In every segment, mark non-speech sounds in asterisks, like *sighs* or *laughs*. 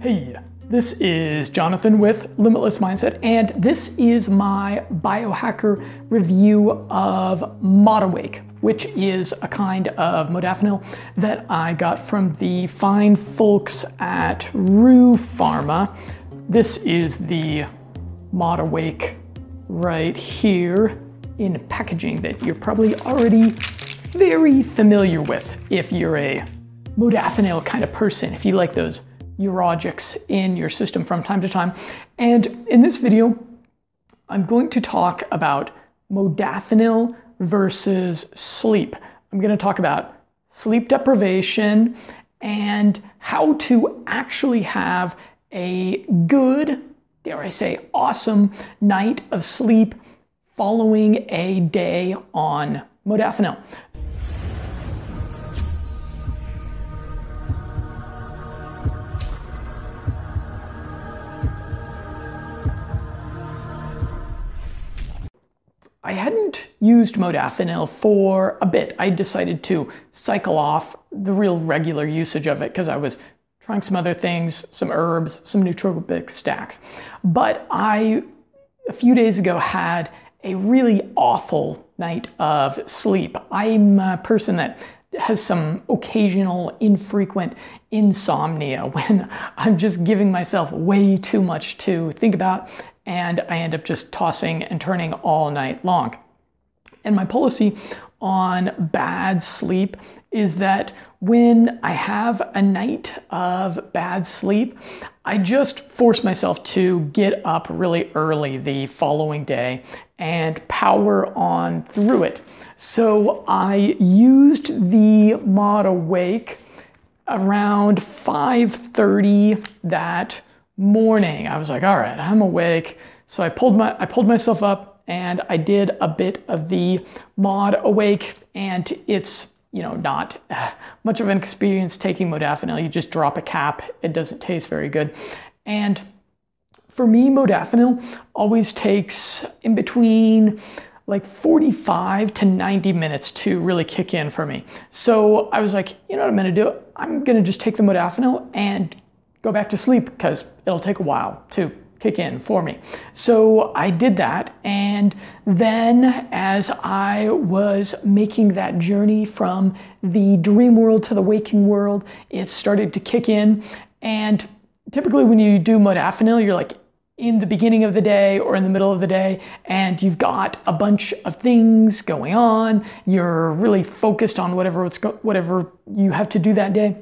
Hey, this is Jonathan with Limitless Mindset, and this is my biohacker review of Modawake, which is a kind of modafinil that I got from the fine folks at Rue Pharma. This is the Modawake right here in packaging that you're probably already very familiar with if you're a modafinil kind of person, if you like those eugeroics in your system from time to time. And in this video, I'm going to talk about modafinil versus sleep. I'm going to talk about sleep deprivation and how to actually have a good, dare I say, awesome night of sleep following a day on modafinil. Used modafinil for a bit. I decided to cycle off the real regular usage of it because I was trying some other things, some herbs, some nootropic stacks. But I, a few days ago, had a really awful night of sleep. I'm a person that has some occasional infrequent insomnia *laughs* when I'm just giving myself way too much to think about and I end up just tossing and turning all night long. And my policy on bad sleep is that when I have a night of bad sleep, I just force myself to get up really early the following day and power on through it. So I used the Modawake around 5:30 that morning. I was like, all right, I'm awake. So I pulled my I pulled myself up and I did a bit of the Modawake, and it's you know not *sighs* much of an experience taking modafinil. You just drop a cap. It doesn't taste very good. And for me, modafinil always takes in between like 45 to 90 minutes to really kick in for me. So I was like, you know what I'm gonna do? I'm gonna just take the modafinil and go back to sleep because it'll take a while to kick in for me. So I did that. And then as I was making that journey from the dream world to the waking world, it started to kick in. And typically when you do modafinil, you're like in the beginning of the day or in the middle of the day, and you've got a bunch of things going on. You're really focused on whatever, whatever you have to do that day.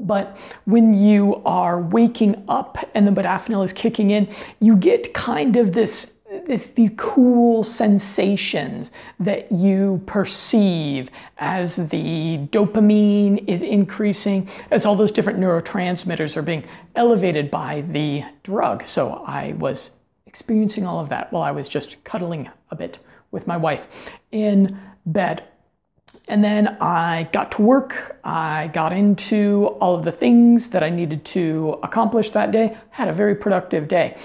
But when you are waking up and the modafinil is kicking in, you get kind of this, these cool sensations that you perceive as the dopamine is increasing, as all those different neurotransmitters are being elevated by the drug. So I was experiencing all of that while I was just cuddling a bit with my wife in bed. And then I got to work. I got into all of the things that I needed to accomplish that day. Had a very productive day.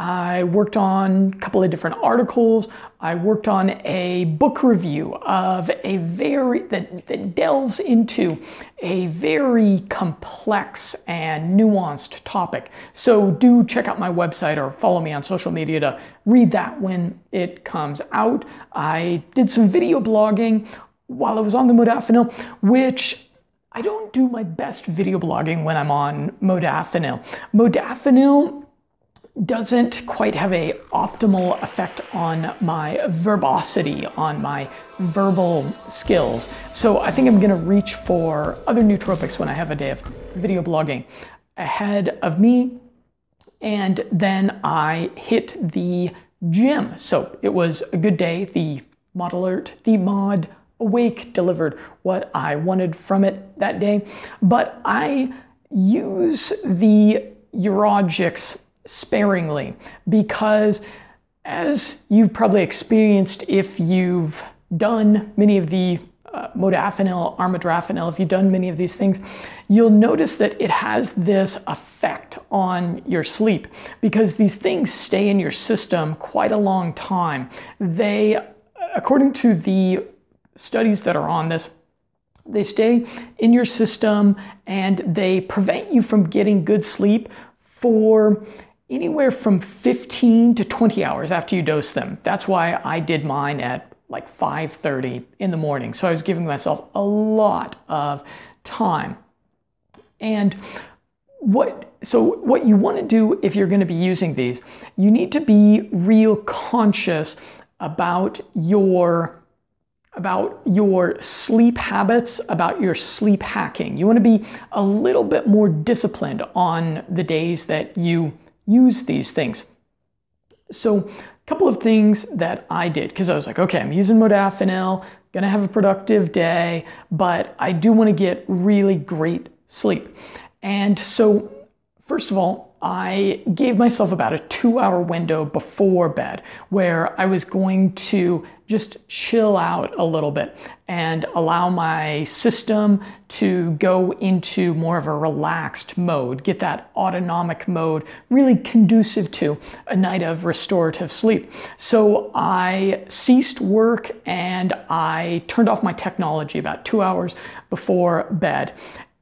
I worked on a couple of different articles. I worked on a book review of a very that, that delves into a very complex and nuanced topic. So do check out my website or follow me on social media to read that when it comes out. I did some video blogging while I was on the modafinil, which I don't do my best video blogging when I'm on modafinil. Modafinil doesn't quite have a optimal effect on my verbosity, on my verbal skills. So I think I'm gonna reach for other nootropics when I have a day of video blogging ahead of me. And then I hit the gym. So it was a good day. The Modalert, the mod Awake delivered what I wanted from it that day, but I use the eugeroics sparingly because as you've probably experienced if you've done many of the uh, modafinil, armodafinil, if you've done many of these things, you'll notice that it has this effect on your sleep because these things stay in your system quite a long time. They, according to the studies that are on this, They stay in your system and they prevent you from getting good sleep for anywhere from 15 to 20 hours after you dose them. That's why I did mine at like 5:30 in the morning. So I was giving myself a lot of time. And what so what you want to do if you're going to be using these, you need to be real conscious about your about your sleep habits, about your sleep hacking. You want to be a little bit more disciplined on the days that you use these things. So, a couple of things that I did because I was like, okay, I'm using modafinil, gonna have a productive day, but I do want to get really great sleep. And so, first of all, I gave myself about a two hour window before bed where I was going to just chill out a little bit and allow my system to go into more of a relaxed mode, get that autonomic mode really conducive to a night of restorative sleep. So I ceased work and I turned off my technology about two hours before bed.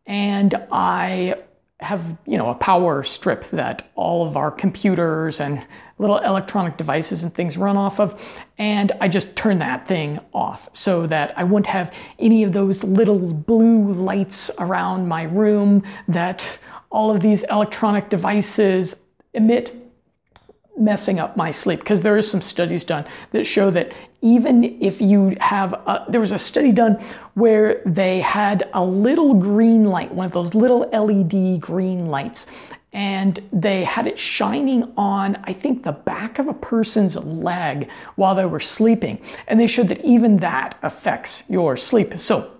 And I have you know a power strip that all of our computers and little electronic devices and things run off of and i just turn that thing off so that i wouldn't have any of those little blue lights around my room that all of these electronic devices emit messing up my sleep because there is some studies done that show that even if you have a, there was a study done where they had a little green light one of those little led green lights and they had it shining on i think the back of a person's leg while they were sleeping. And they showed that even that affects your sleep. So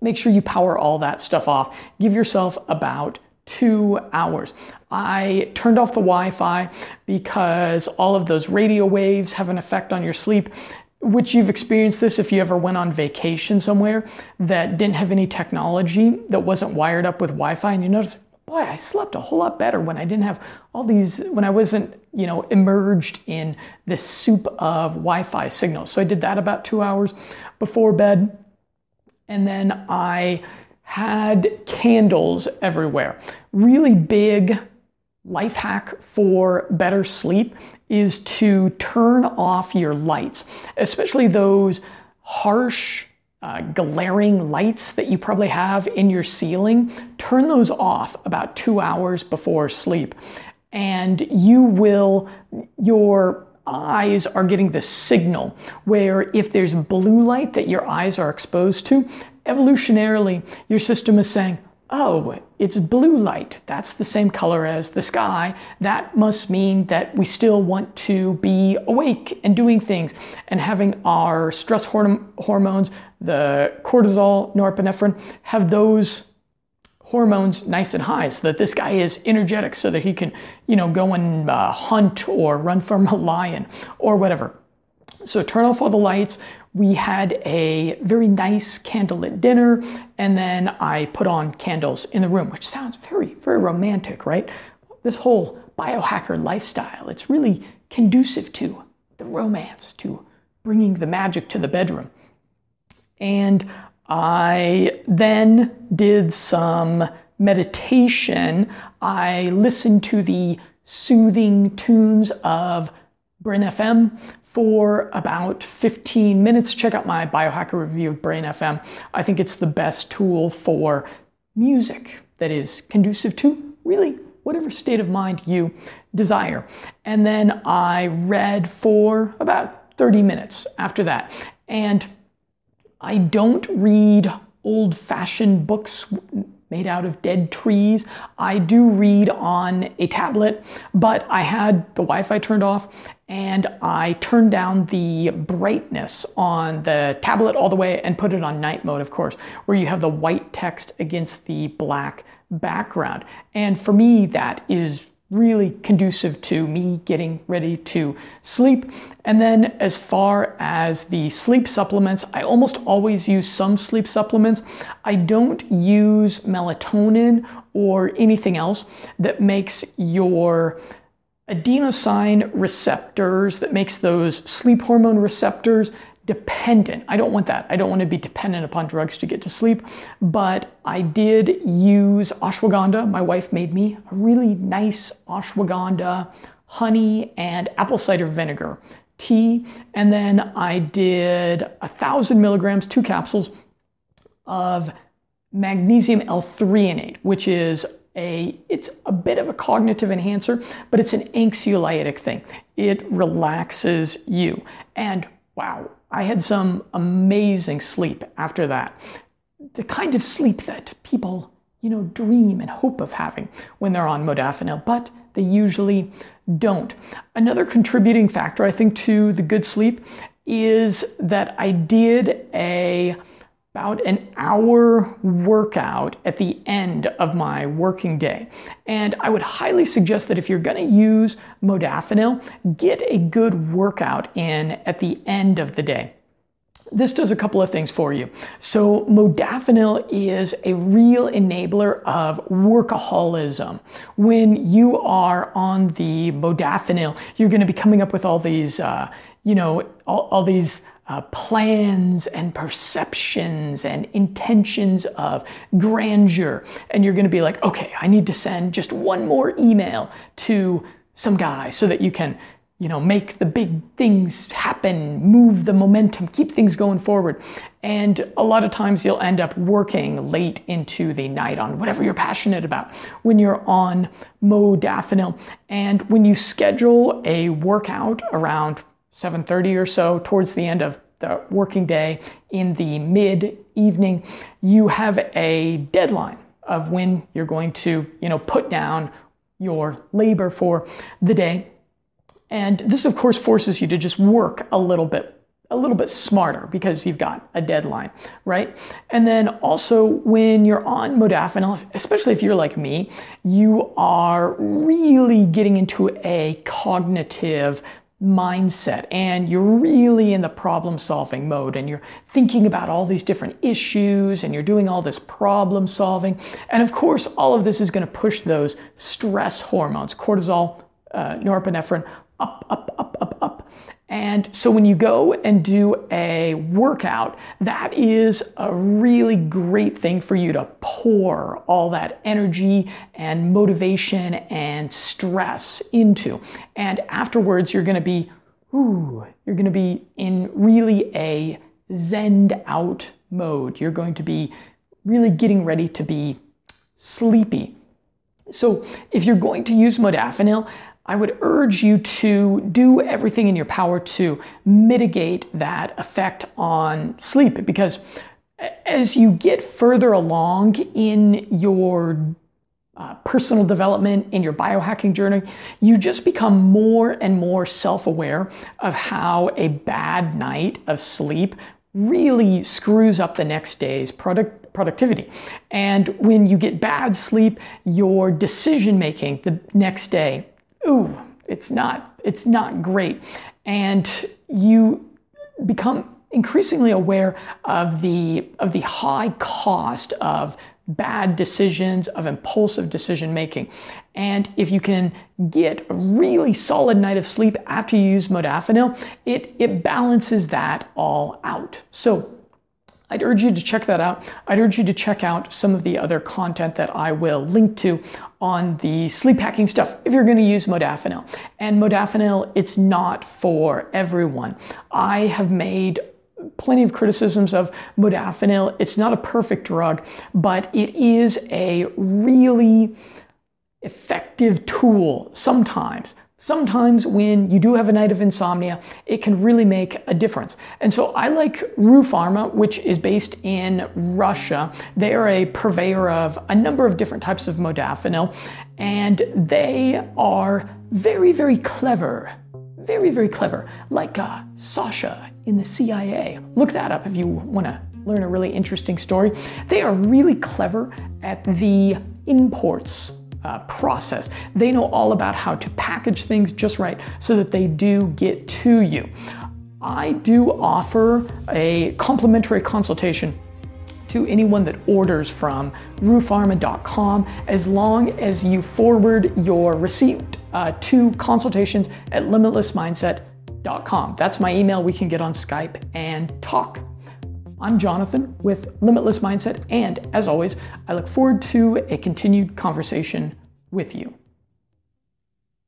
make sure you power all that stuff off. Give yourself about two hours. I turned off the Wi Fi because all of those radio waves have an effect on your sleep. Which you've experienced this if you ever went on vacation somewhere that didn't have any technology that wasn't wired up with Wi Fi, and you notice, boy, I slept a whole lot better when I didn't have all these, when I wasn't, you know, immersed in this soup of Wi Fi signals. So I did that about two hours before bed. And then I had candles everywhere. Really big life hack for better sleep is to turn off your lights, especially those harsh, uh, glaring lights that you probably have in your ceiling. Turn those off about two hours before sleep, and you will, your eyes are getting the signal where if there's blue light that your eyes are exposed to, evolutionarily, your system is saying, oh, it's blue light. That's the same color as the sky. That must mean that we still want to be awake and doing things and having our stress hormones, the cortisol, norepinephrine, have those hormones nice and high so that this guy is energetic so that he can, you know, go and uh, hunt or run from a lion or whatever. So turn off all the lights. We had a very nice candlelit dinner, and then I put on candles in the room, which sounds very, very romantic, right? This whole biohacker lifestyle, it's really conducive to the romance, to bringing the magic to the bedroom. And I then did some meditation. I listened to the soothing tunes of Brain FM for about 15 minutes. Check out my biohacker review of Brain FM. I think it's the best tool for music that is conducive to really whatever state of mind you desire. And then I read for about 30 minutes after that. And I don't read old fashioned books made out of dead trees. I do read on a tablet, but I had the Wi Fi turned off and I turned down the brightness on the tablet all the way and put it on night mode, of course, where you have the white text against the black background. And for me, that is really conducive to me getting ready to sleep. And then, as far as the sleep supplements, I almost always use some sleep supplements. I don't use melatonin or anything else that makes your adenosine receptors, that makes those sleep hormone receptors dependent. I don't want that. I don't want to be dependent upon drugs to get to sleep. But I did use ashwagandha. My wife made me a really nice ashwagandha, honey, and apple cider vinegar tea. And then I did a thousand milligrams, two capsules of magnesium L-threonate, which is a it's a bit of a cognitive enhancer, but it's an anxiolytic thing. It relaxes you. And wow, I had some amazing sleep after that. The kind of sleep that people, you know, dream and hope of having when they're on modafinil, but they usually don't. Another contributing factor, I think, to the good sleep is that I did a about an hour workout at the end of my working day. And I would highly suggest that if you're going to use modafinil, get a good workout in at the end of the day. This does a couple of things for you. So, modafinil is a real enabler of workaholism. When you are on the modafinil, you're going to be coming up with all these, uh, you know, all, all these uh, plans and perceptions and intentions of grandeur. And you're going to be like, okay, I need to send just one more email to some guy so that you can you know, make the big things happen, move the momentum, keep things going forward. And a lot of times you'll end up working late into the night on whatever you're passionate about when you're on modafinil. And when you schedule a workout around 7:30 or so towards the end of the working day in the mid evening, you have a deadline of when you're going to, you know, put down your labor for the day and this, of course, forces you to just work a little bit a little bit smarter because you've got a deadline, right? And then also when you're on modafinil, especially if you're like me, you are really getting into a cognitive mindset and you're really in the problem solving mode and you're thinking about all these different issues and you're doing all this problem solving. And of course, all of this is going to push those stress hormones, cortisol, uh, norepinephrine, up, up, up, up, up. And so when you go and do a workout, that is a really great thing for you to pour all that energy and motivation and stress into. And afterwards, you're going to be, ooh, you're going to be in really a zened out mode. You're going to be really getting ready to be sleepy. So if you're going to use modafinil, I would urge you to do everything in your power to mitigate that effect on sleep because as you get further along in your uh, personal development, in your biohacking journey, you just become more and more self aware of how a bad night of sleep really screws up the next day's product, productivity. And when you get bad sleep, your decision making the next day ooh, it's not, it's not great. And you become increasingly aware of the, of the high cost of bad decisions, of impulsive decision making. And if you can get a really solid night of sleep after you use modafinil, it, it balances that all out. So I'd urge you to check that out. I'd urge you to check out some of the other content that I will link to on the sleep hacking stuff if you're going to use modafinil. And modafinil, it's not for everyone. I have made plenty of criticisms of modafinil. It's not a perfect drug, but it is a really effective tool sometimes Sometimes, when you do have a night of insomnia, it can really make a difference. And so, I like Rue Pharma, which is based in Russia. They are a purveyor of a number of different types of modafinil, and they are very, very clever. Very, very clever. Like uh, Sasha in the CIA. Look that up if you want to learn a really interesting story. They are really clever at the imports uh, process. They know all about how to package things just right so that they do get to you. I do offer a complimentary consultation to anyone that orders from ruepharma.com as long as you forward your receipt uh, to consultations at limitlessmindset.com. That's my email. We can get on Skype and talk. I'm Jonathan with Limitless Mindset, and as always, I look forward to a continued conversation with you.